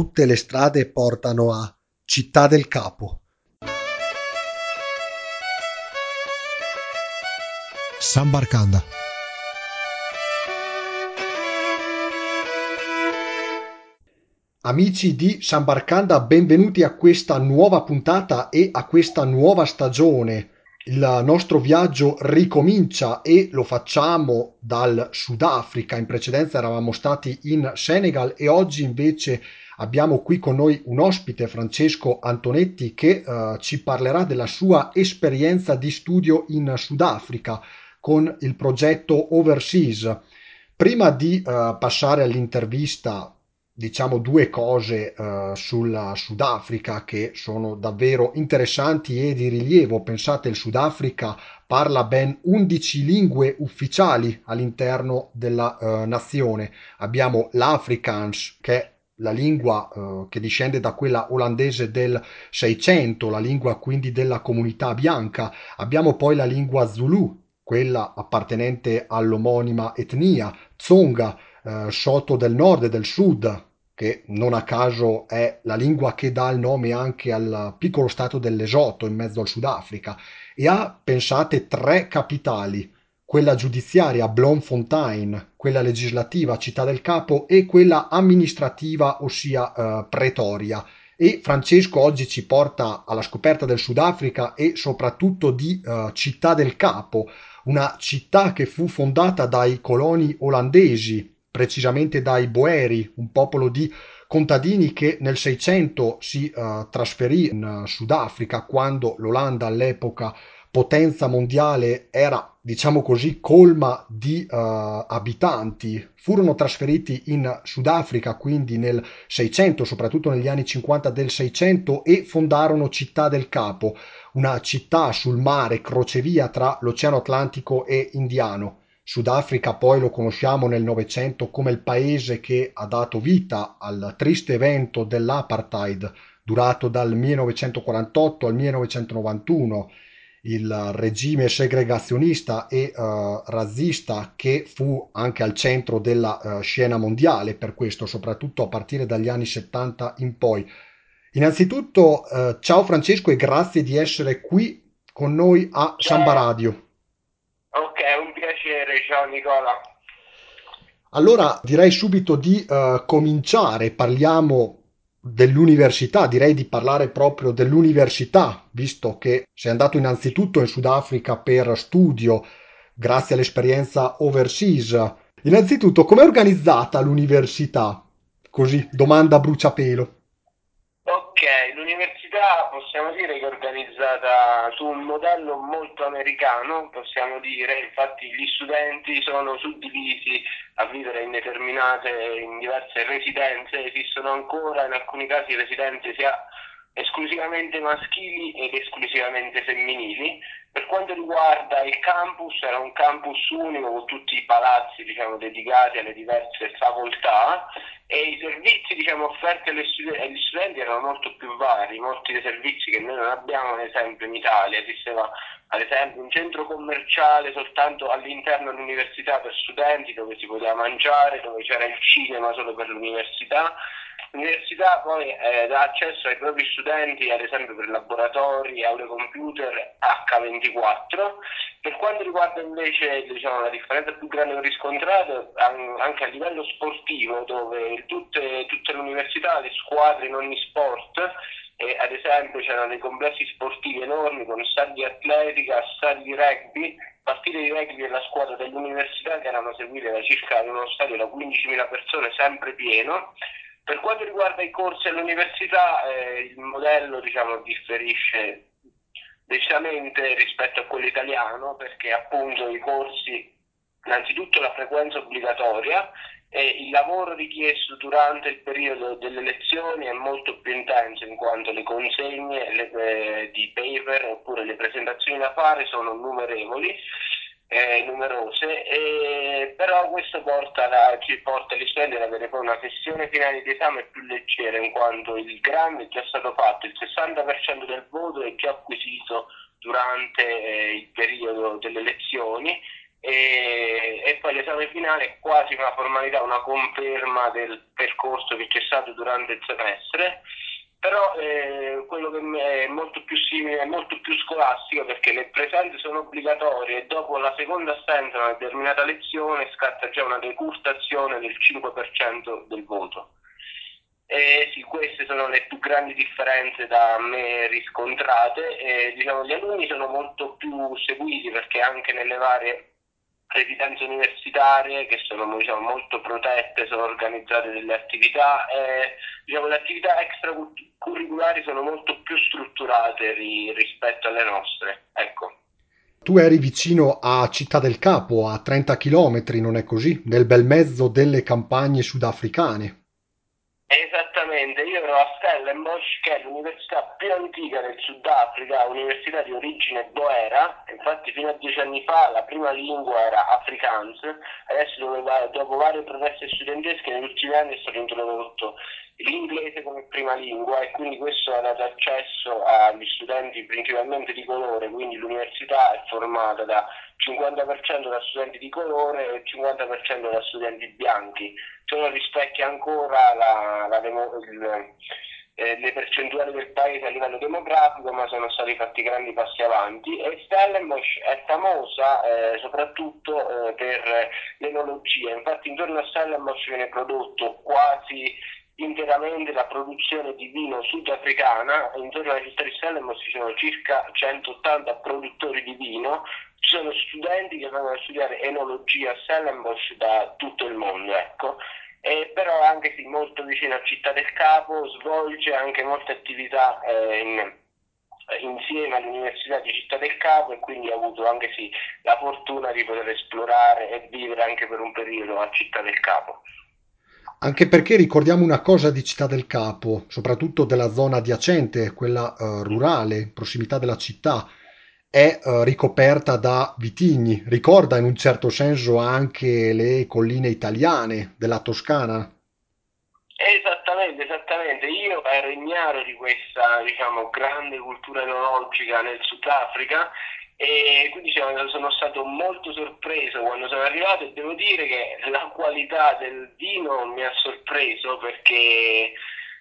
tutte le strade portano a Città del Capo. San Barcanda. Amici di San Barcanda, benvenuti a questa nuova puntata e a questa nuova stagione. Il nostro viaggio ricomincia e lo facciamo dal Sudafrica. In precedenza eravamo stati in Senegal e oggi invece abbiamo qui con noi un ospite, Francesco Antonetti, che uh, ci parlerà della sua esperienza di studio in Sudafrica con il progetto Overseas. Prima di uh, passare all'intervista, diciamo due cose uh, sul Sudafrica che sono davvero interessanti e di rilievo. Pensate, il Sudafrica parla ben 11 lingue ufficiali all'interno della uh, nazione. Abbiamo l'Afrikaans, che è la lingua uh, che discende da quella olandese del 600, la lingua quindi della comunità bianca. Abbiamo poi la lingua Zulu, quella appartenente all'omonima etnia, Tsonga, eh, Soto del nord e del sud, che non a caso è la lingua che dà il nome anche al piccolo stato dell'Esoto in mezzo al Sudafrica, e ha, pensate, tre capitali, quella giudiziaria Bloemfontein, quella legislativa Città del Capo e quella amministrativa, ossia eh, Pretoria. E Francesco oggi ci porta alla scoperta del Sudafrica e soprattutto di uh, Città del Capo, una città che fu fondata dai coloni olandesi, precisamente dai Boeri, un popolo di contadini che nel 600 si uh, trasferì in uh, Sudafrica quando l'Olanda all'epoca potenza mondiale era, diciamo così, colma di uh, abitanti. Furono trasferiti in Sudafrica quindi nel 600, soprattutto negli anni 50 del 600 e fondarono Città del Capo, una città sul mare crocevia tra l'Oceano Atlantico e Indiano. Sudafrica poi lo conosciamo nel Novecento come il paese che ha dato vita al triste evento dell'apartheid durato dal 1948 al 1991 il regime segregazionista e uh, razzista che fu anche al centro della uh, scena mondiale per questo, soprattutto a partire dagli anni 70 in poi. Innanzitutto, uh, ciao Francesco e grazie di essere qui con noi a Samba Radio. Ok, un piacere, ciao Nicola. Allora direi subito di cominciare, parliamo dell'università, direi di parlare proprio dell'università, visto che sei andato innanzitutto in Sudafrica per studio, grazie all'esperienza overseas. Innanzitutto, com'è organizzata l'università? Così, domanda a bruciapelo. L'università possiamo dire che è organizzata su un modello molto americano, possiamo dire, infatti gli studenti sono suddivisi a vivere in determinate, in diverse residenze, esistono ancora in alcuni casi residenze sia esclusivamente maschili ed esclusivamente femminili. Per quanto riguarda il campus, era un campus unico con tutti i palazzi diciamo, dedicati alle diverse facoltà e i servizi diciamo, offerti studi- agli studenti erano molto più vari, molti dei servizi che noi non abbiamo ad esempio in Italia, esisteva ad esempio un centro commerciale soltanto all'interno dell'università per studenti dove si poteva mangiare, dove c'era il cinema solo per l'università L'università poi eh, dà accesso ai propri studenti, ad esempio per laboratori, aule computer H24. Per quanto riguarda invece diciamo, la differenza più grande che ho riscontrato, anche a livello sportivo, dove tutte, tutte le università, le squadre in ogni sport, e ad esempio c'erano dei complessi sportivi enormi con stadi di atletica, stadi di rugby, partite di rugby della squadra dell'università che erano seguite da circa uno stadio da 15.000 persone sempre pieno per quanto riguarda i corsi all'università, eh, il modello diciamo, differisce decisamente rispetto a quello italiano perché appunto i corsi, innanzitutto la frequenza obbligatoria e il lavoro richiesto durante il periodo delle lezioni è molto più intenso in quanto le consegne le, eh, di paper oppure le presentazioni da fare sono numerevoli eh, numerose, e, però questo porta, la, ci porta gli studenti ad avere poi una sessione finale di esame più leggera, in quanto il grande è già stato fatto, il 60% del voto è già acquisito durante eh, il periodo delle lezioni e, e poi l'esame finale è quasi una formalità, una conferma del percorso che c'è stato durante il semestre però eh, quello che è molto più simile, è molto più scolastico perché le presenze sono obbligatorie e dopo la seconda assenza a una determinata lezione scatta già una decurtazione del 5% del voto. E sì, queste sono le più grandi differenze da me riscontrate. E, diciamo, gli alunni sono molto più seguiti perché anche nelle varie residenze universitarie che sono diciamo, molto protette, sono organizzate delle attività e diciamo, le attività extracurriculari sono molto più strutturate ri- rispetto alle nostre. Ecco. Tu eri vicino a Città del Capo, a 30 km, non è così? Nel bel mezzo delle campagne sudafricane. Esattamente, io ero a Stellenbosch, che è l'università più antica del Sudafrica, università di origine boera, infatti fino a dieci anni fa la prima lingua era Afrikaans, adesso doveva, dopo varie proteste studentesche negli ultimi anni è stato introdotto l'inglese come prima lingua e quindi questo ha dato accesso agli studenti principalmente di colore, quindi l'università è formata da 50% da studenti di colore e 50% da studenti bianchi. Ciò rispecchia ancora la, la, il, eh, le percentuali del paese a livello demografico, ma sono stati fatti grandi passi avanti. E Stellenbosch è famosa eh, soprattutto eh, per l'enologia, infatti intorno a Stellenbosch viene prodotto quasi interamente la produzione di vino sudafricana, intorno alla città di Stellenbosch ci sono circa 180 produttori di vino, ci sono studenti che vengono a studiare enologia a Stellenbosch da tutto il mondo, ecco. E però anche sì, molto vicino a Città del Capo, svolge anche molte attività eh, in, insieme all'Università di Città del Capo e quindi ha avuto anche sì, la fortuna di poter esplorare e vivere anche per un periodo a Città del Capo. Anche perché ricordiamo una cosa di Città del Capo, soprattutto della zona adiacente, quella uh, rurale, in prossimità della città, è uh, ricoperta da vitigni. Ricorda in un certo senso anche le colline italiane della Toscana. Esattamente, esattamente. Io ero ignaro di questa, diciamo, grande cultura enologica nel Sudafrica e quindi sono stato molto sorpreso quando sono arrivato e devo dire che la qualità del vino mi ha sorpreso perché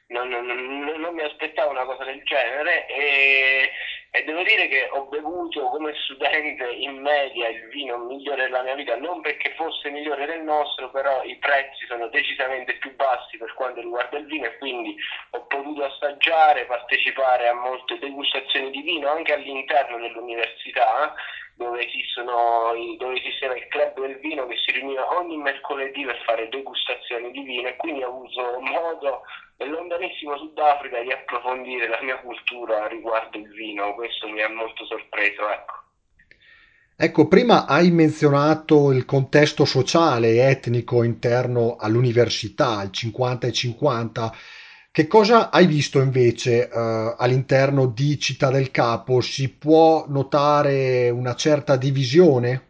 non, non, non mi aspettavo una cosa del genere e, e, devo dire che ho bevuto come studente in media il vino migliore della mia vita, non perché fosse migliore del nostro, però i prezzi sono decisamente più bassi per quanto riguarda il vino e quindi ho potuto assaggiare, partecipare a molte degustazioni di vino anche all'interno dell'università dove, esistono, dove esisteva il club del vino che si riuniva ogni mercoledì per fare degustazioni di vino e quindi ho avuto modo nel lontanissimo Sudafrica di approfondire la mia cultura riguardo il vino, questo mi ha molto sorpreso. Ecco. Ecco, prima hai menzionato il contesto sociale e etnico interno all'università, il 50 e 50. Che cosa hai visto invece eh, all'interno di Città del Capo? Si può notare una certa divisione?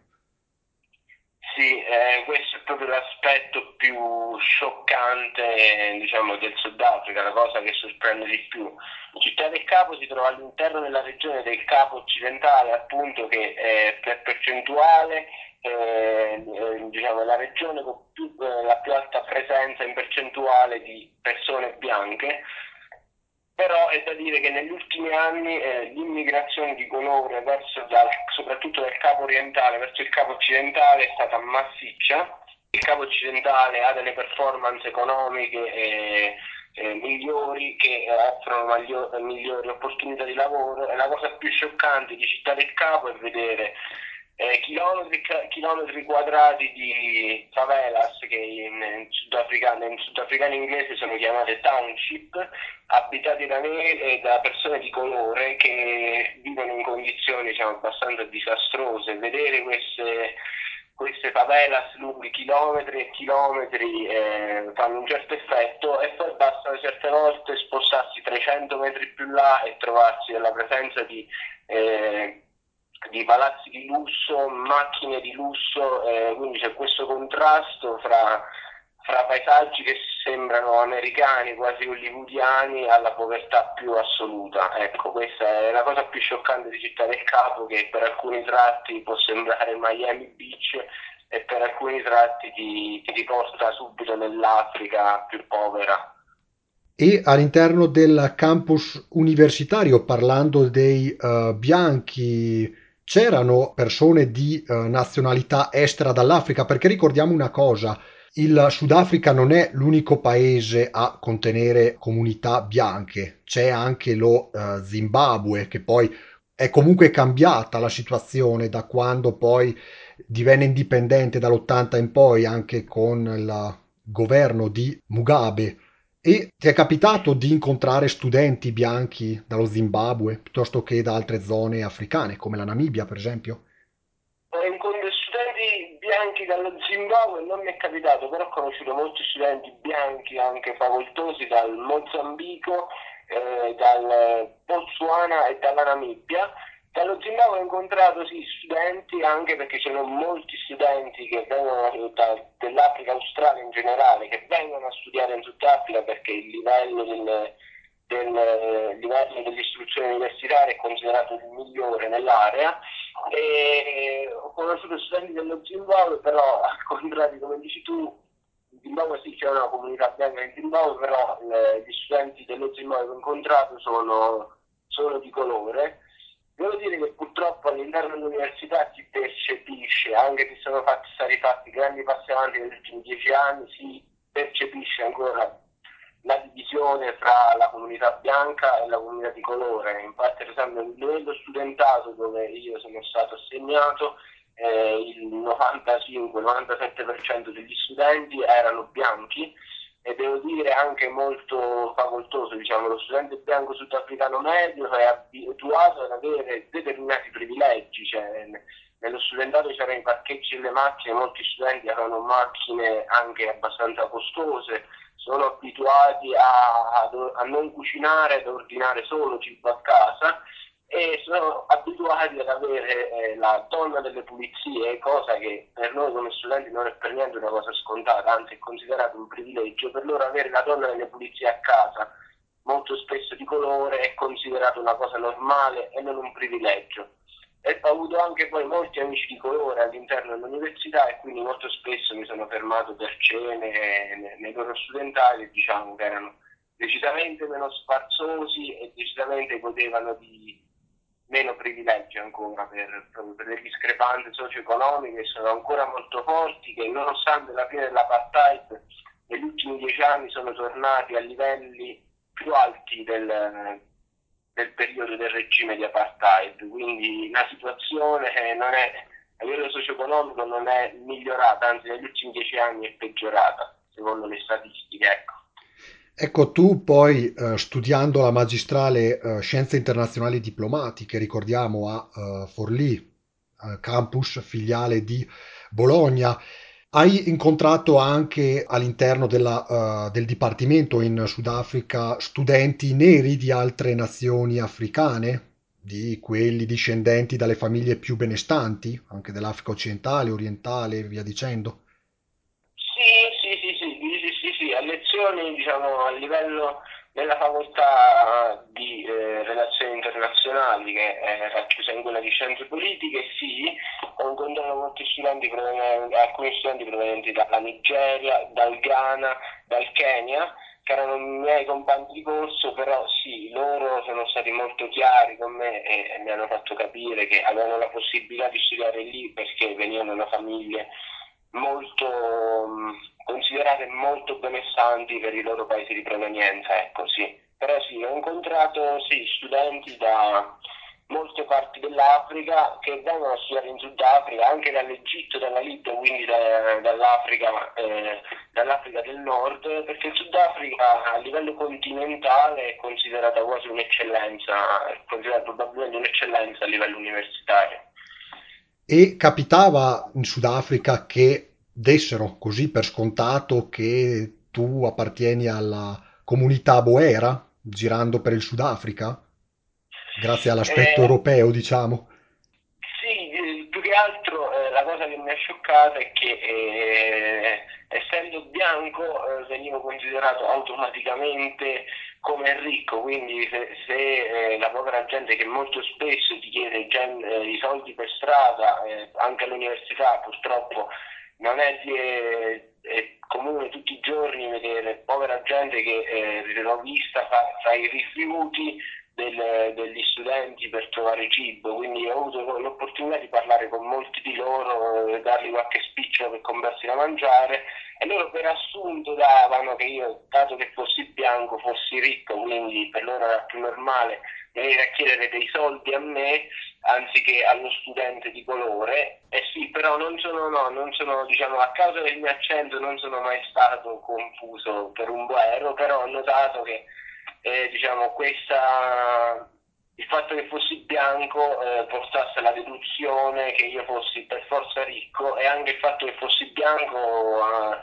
Sì, eh, questo è proprio l'aspetto più scioccante diciamo, del Sudafrica, la cosa che sorprende di più. Città del Capo si trova all'interno della regione del Capo occidentale, appunto, che è per percentuale eh, eh, diciamo, la regione con più, eh, la più alta presenza in percentuale di persone bianche, però è da dire che negli ultimi anni eh, l'immigrazione di colore verso dal, soprattutto dal capo orientale verso il capo occidentale è stata massiccia. Il capo occidentale ha delle performance economiche e, eh, migliori che offrono maglio, migliori opportunità di lavoro e la cosa più scioccante di Città del Capo è vedere eh, chilometri, chilometri, quadrati di favelas che in, in, sudafricano, in sudafricano inglese sono chiamate township, abitati da, nere, da persone di colore che vivono in condizioni diciamo, abbastanza disastrose. Vedere queste, queste favelas lunghi chilometri e chilometri eh, fanno un certo effetto e poi basta certe volte spostarsi 300 metri più là e trovarsi nella presenza di... Eh, di palazzi di lusso, macchine di lusso, eh, quindi c'è questo contrasto fra, fra paesaggi che sembrano americani, quasi hollywoodiani, alla povertà più assoluta. Ecco, questa è la cosa più scioccante di Città del Capo, che per alcuni tratti può sembrare Miami Beach e per alcuni tratti ti, ti riporta subito nell'Africa più povera. E all'interno del campus universitario, parlando dei uh, bianchi, c'erano persone di uh, nazionalità estera dall'Africa, perché ricordiamo una cosa, il Sudafrica non è l'unico paese a contenere comunità bianche, c'è anche lo uh, Zimbabwe che poi è comunque cambiata la situazione da quando poi divenne indipendente dall'80 in poi anche con il governo di Mugabe. E ti è capitato di incontrare studenti bianchi dallo Zimbabwe piuttosto che da altre zone africane come la Namibia per esempio? Dallo Zimbabwe non mi è capitato, però ho conosciuto molti studenti bianchi anche facoltosi dal Mozambico, eh, dal Botswana e dalla Namibia. Dallo Zimbabwe ho incontrato sì, studenti anche perché ci sono molti studenti che vengono da, dell'Africa australe in generale, che vengono a studiare in Sudafrica perché il livello del, del livello dell'istruzione universitaria è considerato il migliore nell'area e ho conosciuto studenti dello Zimbabwe però al contrario come dici tu in Zimbabwe sì c'è una comunità bianca in Zimbabwe però le, gli studenti dello Zimbabwe che ho incontrato sono, sono di colore. Devo dire che purtroppo all'interno dell'università si percepisce anche se sono fatti, stati fatti grandi passi avanti negli ultimi dieci anni si percepisce ancora la divisione fra la comunità bianca e la comunità di colore. Infatti, per esempio, nel livello studentato dove io sono stato assegnato, eh, il 95-97% degli studenti erano bianchi e devo dire anche molto facoltoso, diciamo, lo studente bianco sudafricano medio è abituato ad avere determinati privilegi, cioè, nello studentato c'erano i parcheggi delle macchine, molti studenti avevano macchine anche abbastanza costose, sono abituati a, a, non cucinare, ad ordinare solo cibo a casa e sono abituati ad avere eh, la donna delle pulizie, cosa che per noi come studenti non è per niente una cosa scontata, anzi è considerato un privilegio, per loro avere la donna delle pulizie a casa, molto spesso di colore, è considerato una cosa normale e non un privilegio e ho avuto anche poi molti amici di colore all'interno dell'università e quindi molto spesso mi sono fermato per cene nei loro studentali diciamo che erano decisamente meno sfarzosi e decisamente godevano di meno privilegi ancora per, per le discrepanze socio-economiche che sono ancora molto forti che nonostante la fine dell'apartheid negli ultimi dieci anni sono tornati a livelli più alti del, del periodo del regime di apartheid, quindi la situazione non è, a livello socio-economico non è migliorata, anzi negli ultimi dieci anni è peggiorata, secondo le statistiche. Ecco. Ecco, tu poi eh, studiando la magistrale eh, Scienze Internazionali Diplomatiche, ricordiamo a eh, Forlì, eh, campus filiale di Bologna, hai incontrato anche all'interno della, uh, del dipartimento in Sudafrica studenti neri di altre nazioni africane, di quelli discendenti dalle famiglie più benestanti, anche dell'Africa occidentale, orientale e via dicendo? Sì, sì, sì, sì, sì, sì, sì. a lezioni diciamo a livello nella facoltà di eh, relazioni internazionali che è racchiusa in quella di scienze politiche, sì, ho incontrato molti studenti alcuni studenti provenienti dalla Nigeria, dal Ghana, dal Kenya, che erano i miei compagni di corso, però sì, loro sono stati molto chiari con me e, e mi hanno fatto capire che avevano la possibilità di studiare lì perché venivano da famiglie molto considerate molto benestanti per i loro paesi di provenienza, ecco sì. Però sì, ho incontrato sì, studenti da molte parti dell'Africa che vengono a studiare in Sudafrica, anche dall'Egitto, dalla Libia, quindi da, dall'Africa, eh, dall'Africa, del Nord, perché il Sudafrica a livello continentale è considerata quasi un'eccellenza, è considerata probabilmente un'eccellenza a livello universitario. E capitava in Sudafrica che dessero così per scontato che tu appartieni alla comunità boera girando per il Sudafrica? Grazie all'aspetto eh, europeo, diciamo. Sì, più che altro eh, la cosa che mi ha scioccato è che eh, essendo bianco eh, venivo considerato automaticamente come ricco, quindi se, se eh, la povera gente che molto spesso ti chiede gen- eh, i soldi per strada, eh, anche all'università purtroppo non è, è, comune tutti i giorni vedere povera gente che eh, rovista fa, fa i rifiuti del, degli studenti per trovare cibo, quindi ho avuto l'opportunità di parlare con molti di loro, e dargli qualche spicciolo per comprarsi da mangiare e loro per assunto davano che io, dato che fossi bianco, fossi ricco, quindi per loro era più normale venire a chiedere dei soldi a me anziché allo studente di colore. E eh sì, però non sono, no, non sono, diciamo, a causa del mio accento non sono mai stato confuso per un boero, però ho notato che eh, diciamo, questa, il fatto che fossi bianco eh, portasse alla deduzione che io fossi per forza ricco e anche il fatto che fossi bianco eh,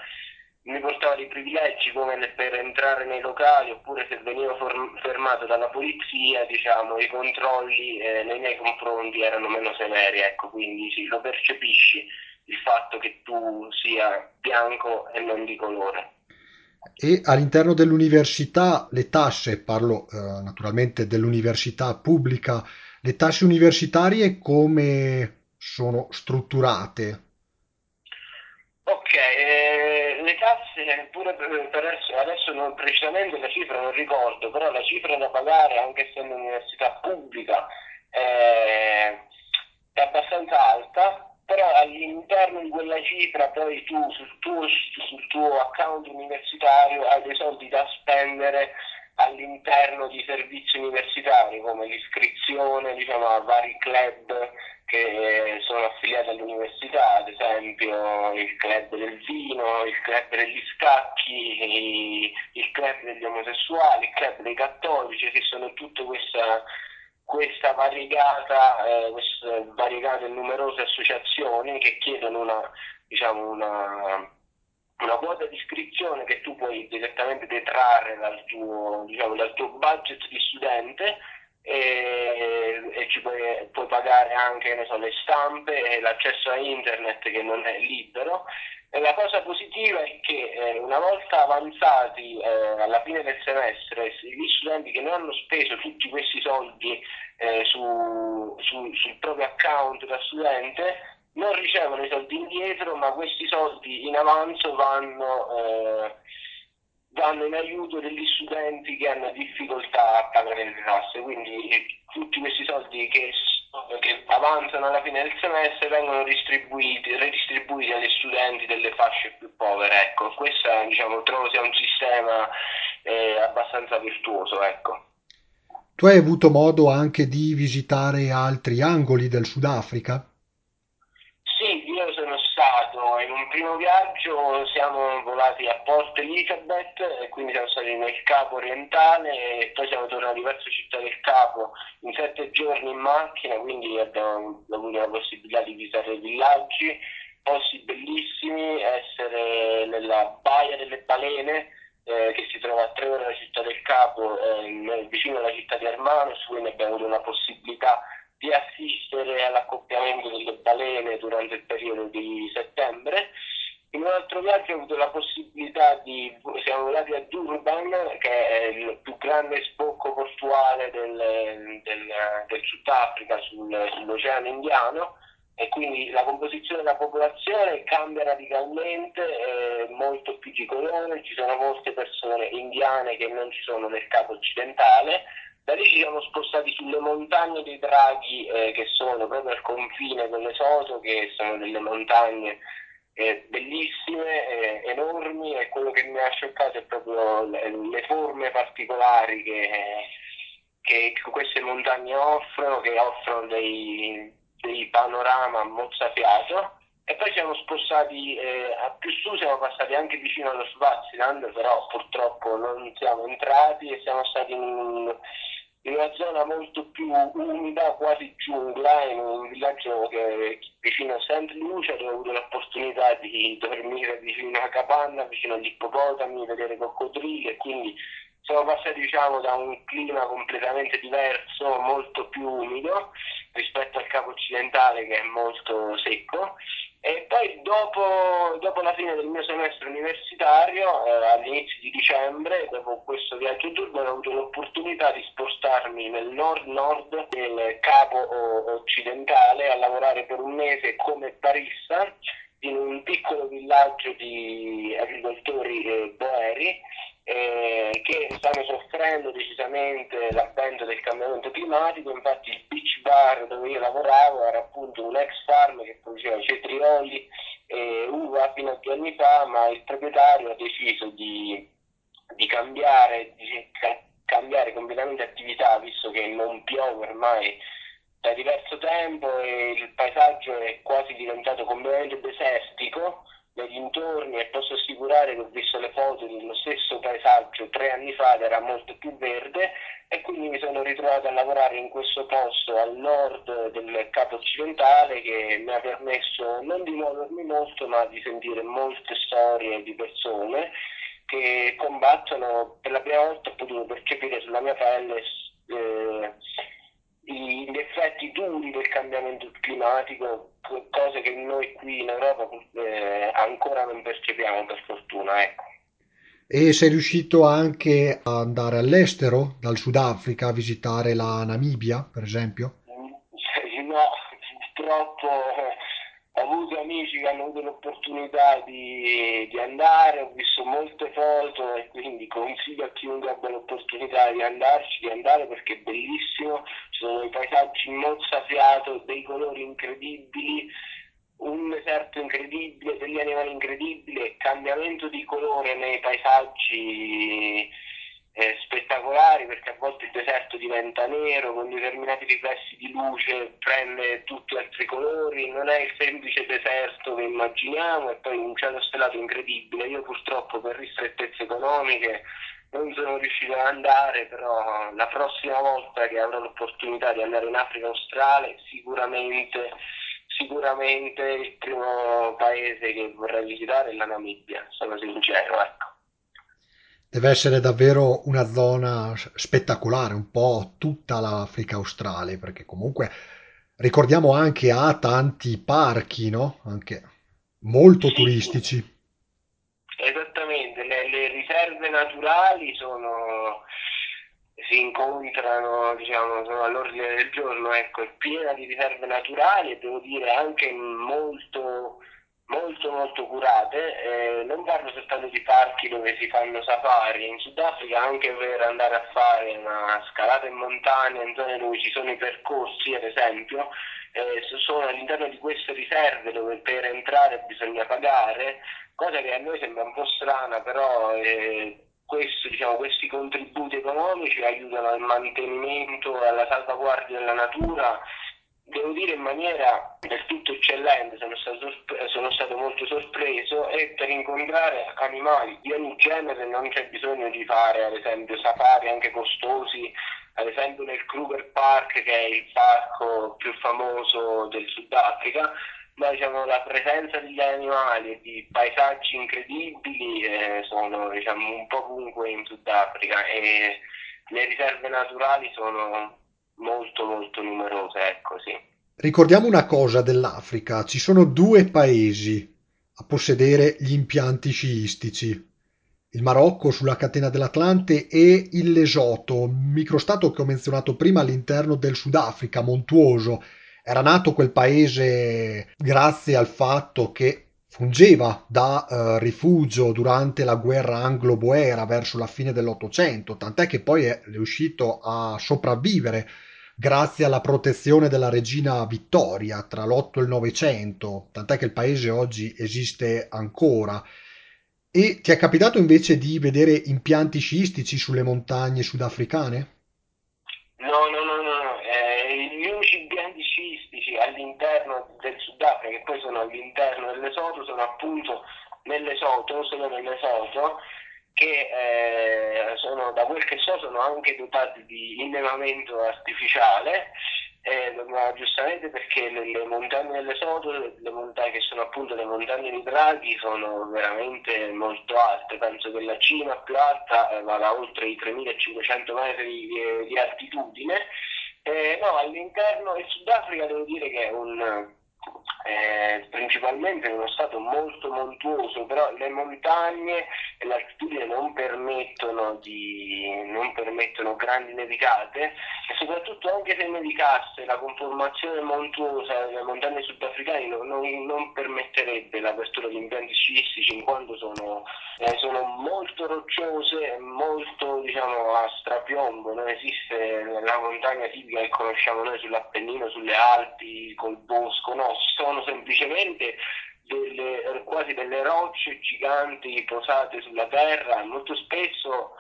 mi portava dei privilegi come per entrare nei locali oppure se venivo fermato dalla polizia diciamo, i controlli eh, nei miei confronti erano meno severi ecco, quindi sì, lo percepisci il fatto che tu sia bianco e non di colore e all'interno dell'università le tasse, parlo eh, naturalmente dell'università pubblica, le tasse universitarie come sono strutturate? Ok, eh, le tasse pure per, adesso, adesso non, precisamente la cifra non ricordo, però la cifra da pagare anche essendo un'università pubblica eh, è abbastanza alta all'interno di quella cifra poi tu sul tuo, sul tuo account universitario hai dei soldi da spendere all'interno di servizi universitari come l'iscrizione diciamo, a vari club che sono affiliati all'università, ad esempio il club del vino, il club degli scacchi, il club degli omosessuali, il club dei cattolici, che sono tutte queste questa variegata, eh, queste variegate e numerose associazioni che chiedono una, diciamo una, una quota di iscrizione che tu puoi direttamente detrarre dal tuo, diciamo, dal tuo budget di studente e, e ci puoi, puoi, pagare anche so, le stampe e l'accesso a internet che non è libero. E la cosa positiva è che eh, una volta avanzati eh, alla fine del semestre, gli studenti che non hanno speso tutti questi soldi eh, su, su, sul proprio account da studente non ricevono i soldi indietro, ma questi soldi in avanzo vanno eh, vanno in aiuto degli studenti che hanno difficoltà a pagare le tasse, quindi tutti questi soldi che, che avanzano alla fine del semestre vengono distribuiti, redistribuiti agli studenti delle fasce più povere. Ecco, questo diciamo, trovo sia un sistema eh, abbastanza virtuoso. Ecco. Tu hai avuto modo anche di visitare altri angoli del Sudafrica? In un primo viaggio, siamo volati a Port Elizabeth e quindi siamo stati nel Capo orientale e poi siamo tornati verso Città del Capo in sette giorni in macchina, quindi abbiamo avuto la possibilità di visitare i villaggi, posti bellissimi, essere nella Baia delle Balene eh, che si trova a tre ore dalla Città del Capo, eh, vicino alla città di Hermanos, quindi abbiamo avuto la possibilità di assistere all'accoppiamento delle balene durante il periodo di settembre. In un altro viaggio ho avuto la possibilità di, siamo volati a Durban, che è il più grande sbocco portuale del, del, del Sudafrica sul, sull'Oceano Indiano e quindi la composizione della popolazione cambia radicalmente, è molto più di colore, ci sono molte persone indiane che non ci sono nel capo occidentale da lì ci siamo spostati sulle montagne dei draghi eh, che sono proprio al confine con Lesotho, che sono delle montagne eh, bellissime, eh, enormi e quello che mi ha scioccato è proprio le, le forme particolari che, che, queste montagne offrono, che offrono dei, dei panorama mozzafiato. E poi siamo spostati eh, a più su, siamo passati anche vicino allo Swaziland, però purtroppo non siamo entrati e siamo stati in, in una zona molto più umida, quasi giungla, in un villaggio che è vicino a St. Lucia, dove ho avuto l'opportunità di dormire vicino a capanna, vicino agli ippopotami, vedere coccodrilli e quindi siamo passati diciamo, da un clima completamente diverso, molto più umido, rispetto al capo occidentale che è molto secco e poi dopo, dopo la fine del mio semestre universitario, eh, all'inizio di dicembre, dopo questo viaggio Durban, ho avuto l'opportunità di spostarmi nel nord-nord del capo occidentale a lavorare per un mese come barista in un piccolo villaggio di agricoltori eh, boeri eh, che stanno soffrendo decisamente l'avvento del cambiamento climatico, infatti il beach bar dove io lavoravo era appunto un ex farm che produceva cetrioli e uva fino a due anni fa, ma il proprietario ha deciso di, di cambiare, di cambiare completamente attività visto che non piove ormai da diverso tempo e il paesaggio è quasi diventato completamente desertico nei dintorni e posso assicurare che ho visto le foto dello stesso paesaggio tre anni fa ed era molto più verde e quindi mi sono ritrovato a lavorare in questo posto al nord del capo occidentale che mi ha permesso non di muovermi molto ma di sentire molte storie di persone che combattono per la prima volta ho potuto percepire sulla mia pelle eh, gli effetti duri del cambiamento climatico, cose che noi qui in Europa eh, ancora non percepiamo per fortuna. Ecco. E sei riuscito anche ad andare all'estero, dal Sudafrica, a visitare la Namibia, per esempio? No, purtroppo ho avuto amici che hanno avuto l'opportunità di, di, andare, ho visto molte foto e quindi consiglio a chiunque abbia l'opportunità di andarci, di andare perché è bellissimo, ci sono dei paesaggi mozzafiato, dei colori incredibili, un deserto incredibile, degli animali incredibili, cambiamento di colore nei paesaggi eh, spettacolari perché a volte il deserto diventa nero con determinati riflessi di luce, prende tutti altri colori, non è il semplice deserto che immaginiamo e poi un cielo stellato incredibile. Io purtroppo per ristrettezze economiche non sono riuscito ad andare, però la prossima volta che avrò l'opportunità di andare in Africa australe sicuramente sicuramente il primo paese che vorrei visitare è la Namibia, sono sincero, ecco. Deve essere davvero una zona spettacolare, un po' tutta l'Africa australe, perché comunque ricordiamo anche ha tanti parchi, no? Anche molto sì, turistici. Esattamente, le, le, riserve naturali sono, si incontrano, diciamo, sono all'ordine del giorno, ecco, è piena di riserve naturali e devo dire anche molto molto molto curate, eh, non parlo soltanto di parchi dove si fanno safari, in Sudafrica anche per andare a fare una scalata in montagna in zone dove ci sono i percorsi ad esempio, eh, sono all'interno di queste riserve dove per entrare bisogna pagare, cosa che a noi sembra un po' strana, però eh, questo, diciamo, questi contributi economici aiutano al mantenimento e alla salvaguardia della natura devo dire in maniera del tutto eccellente, sono stato, sono stato, molto sorpreso e per incontrare animali di ogni genere non c'è bisogno di fare ad esempio safari anche costosi, ad esempio nel Kruger Park che è il parco più famoso del Sudafrica, ma diciamo, la presenza degli animali e di paesaggi incredibili eh, sono diciamo, un po' ovunque in Sudafrica e le riserve naturali sono molto molto numerose, ecco sì. Ricordiamo una cosa dell'Africa, ci sono due paesi a possedere gli impianti sciistici, il Marocco sulla catena dell'Atlante e il Lesoto, microstato che ho menzionato prima all'interno del Sudafrica, montuoso. Era nato quel paese grazie al fatto che fungeva da uh, rifugio durante la guerra anglo-boera verso la fine dell'Ottocento, tant'è che poi è riuscito a sopravvivere grazie alla protezione della regina Vittoria tra l'8 e il 900, tant'è che il paese oggi esiste ancora. E ti è capitato invece di vedere impianti sciistici sulle montagne sudafricane? No, no, no, no, eh, impianti sciistici all'interno del Sudafrica, che poi sono all'interno dell'Esoto, sono appunto nell'Esoto, solo nell'Esoto, che eh, sono, da quel che so sono anche dotati di innevamento artificiale, eh, ma giustamente perché le, le montagne dell'Esodo, le montagne che sono appunto le montagne di Draghi, sono veramente molto alte, penso che la cima più alta vada oltre i 3500 metri di, di altitudine no, all'interno, il Sudafrica devo dire che è un, eh, principalmente in uno stato molto montuoso, però le montagne e l'altitudine non permettono, di, non permettono grandi nevicate e soprattutto anche se nevicasse la conformazione montuosa delle montagne sudafricane non, non, permetterebbe l'apertura di impianti sciistici in quanto sono, eh, sono molto rocciose e molto diciamo, a strapiombo, non esiste la montagna tipica che conosciamo noi sull'Appennino, sulle Alpi, col bosco, no, sono semplicemente delle, quasi delle rocce giganti posate sulla terra, molto spesso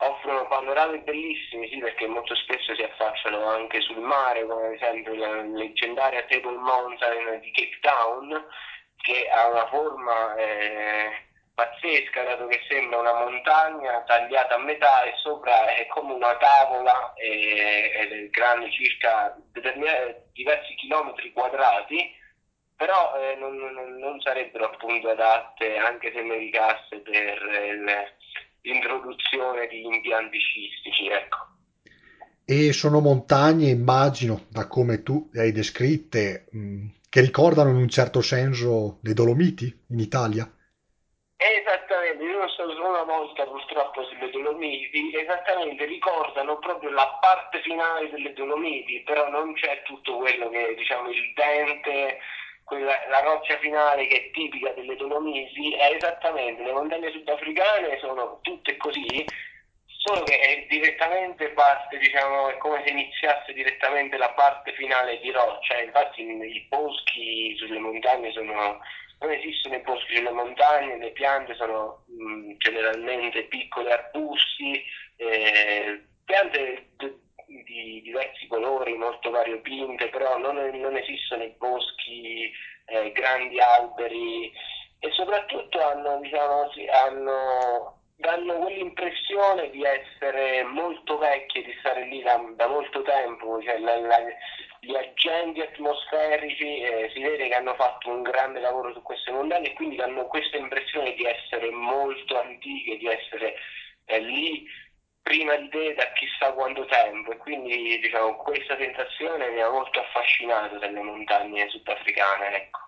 offrono panorami bellissimi, sì, perché molto spesso si affacciano anche sul mare, come ad esempio la leggendaria Table Mountain di Cape Town, che ha una forma eh, pazzesca, dato che sembra una montagna tagliata a metà e sopra è come una tavola eh, è grande circa diversi chilometri quadrati però eh, non, non, non, sarebbero appunto adatte anche se nevicasse per eh, l'introduzione di impianti scistici. Ecco. E sono montagne, immagino, da come tu le hai descritte, mh, mm, che ricordano in un certo senso le Dolomiti in Italia. Esattamente, io sono stato solo una volta purtroppo sulle Dolomiti, esattamente ricordano proprio la parte finale delle Dolomiti, però non c'è tutto quello che diciamo il dente quella, la roccia finale che è tipica delle Dolomiti è esattamente le montagne sudafricane sono tutte così solo che è direttamente parte diciamo è come se iniziasse direttamente la parte finale di roccia infatti i boschi sulle montagne sono non esistono i boschi sulle montagne le piante sono mh, generalmente piccoli arbusti eh, piante di diversi colori, molto variopinte, però non, non esistono i boschi, eh, grandi alberi e soprattutto hanno, diciamo, hanno, danno quell'impressione di essere molto vecchie, di stare lì da, da molto tempo, cioè, la, la, gli agenti atmosferici eh, si vede che hanno fatto un grande lavoro su queste montagne e quindi danno questa impressione di essere molto antiche, di essere eh, lì prima di te da chissà quanto tempo e quindi diciamo, questa sensazione mi ha molto affascinato delle montagne sudafricane. Ecco.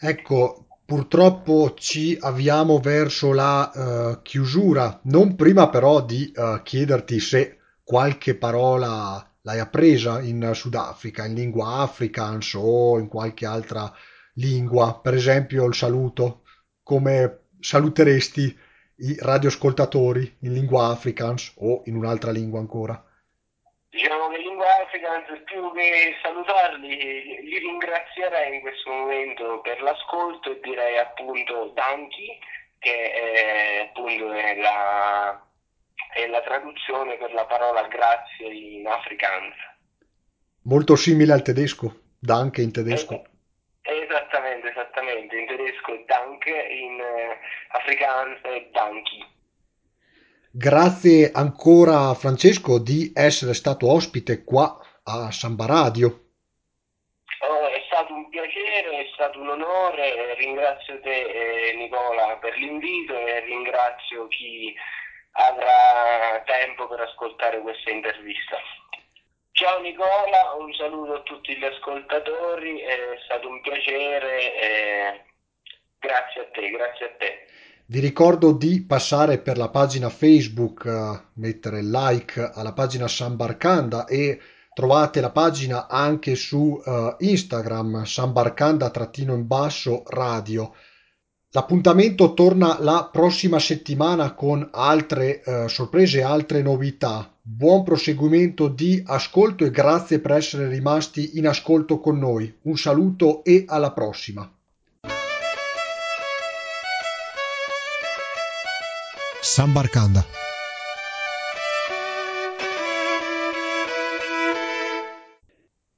ecco, purtroppo ci avviamo verso la uh, chiusura, non prima però di uh, chiederti se qualche parola l'hai appresa in Sudafrica, in lingua afrikaans o in qualche altra lingua, per esempio il saluto, come saluteresti i radioascoltatori in lingua afrikaans o in un'altra lingua ancora? Diciamo che in lingua afrikaans più che salutarli li ringrazierei in questo momento per l'ascolto e direi appunto Danki che è appunto è la, è la traduzione per la parola grazie in afrikaans. Molto simile al tedesco, Danke in tedesco. Eh, Esattamente, esattamente, in tedesco è Danke, in eh, afrikaans è Danki. Grazie ancora Francesco di essere stato ospite qua a Samba Radio. Oh, è stato un piacere, è stato un onore, ringrazio te eh, Nicola per l'invito e ringrazio chi avrà tempo per ascoltare questa intervista. Ciao Nicola, un saluto a tutti gli ascoltatori, è stato un piacere, e grazie a te, grazie a te. Vi ricordo di passare per la pagina Facebook, uh, mettere like alla pagina Sambarcanda e trovate la pagina anche su uh, Instagram, Sambarcanda-in basso radio. L'appuntamento torna la prossima settimana con altre uh, sorprese, altre novità. Buon proseguimento di ascolto e grazie per essere rimasti in ascolto con noi. Un saluto e alla prossima. Sambarcanda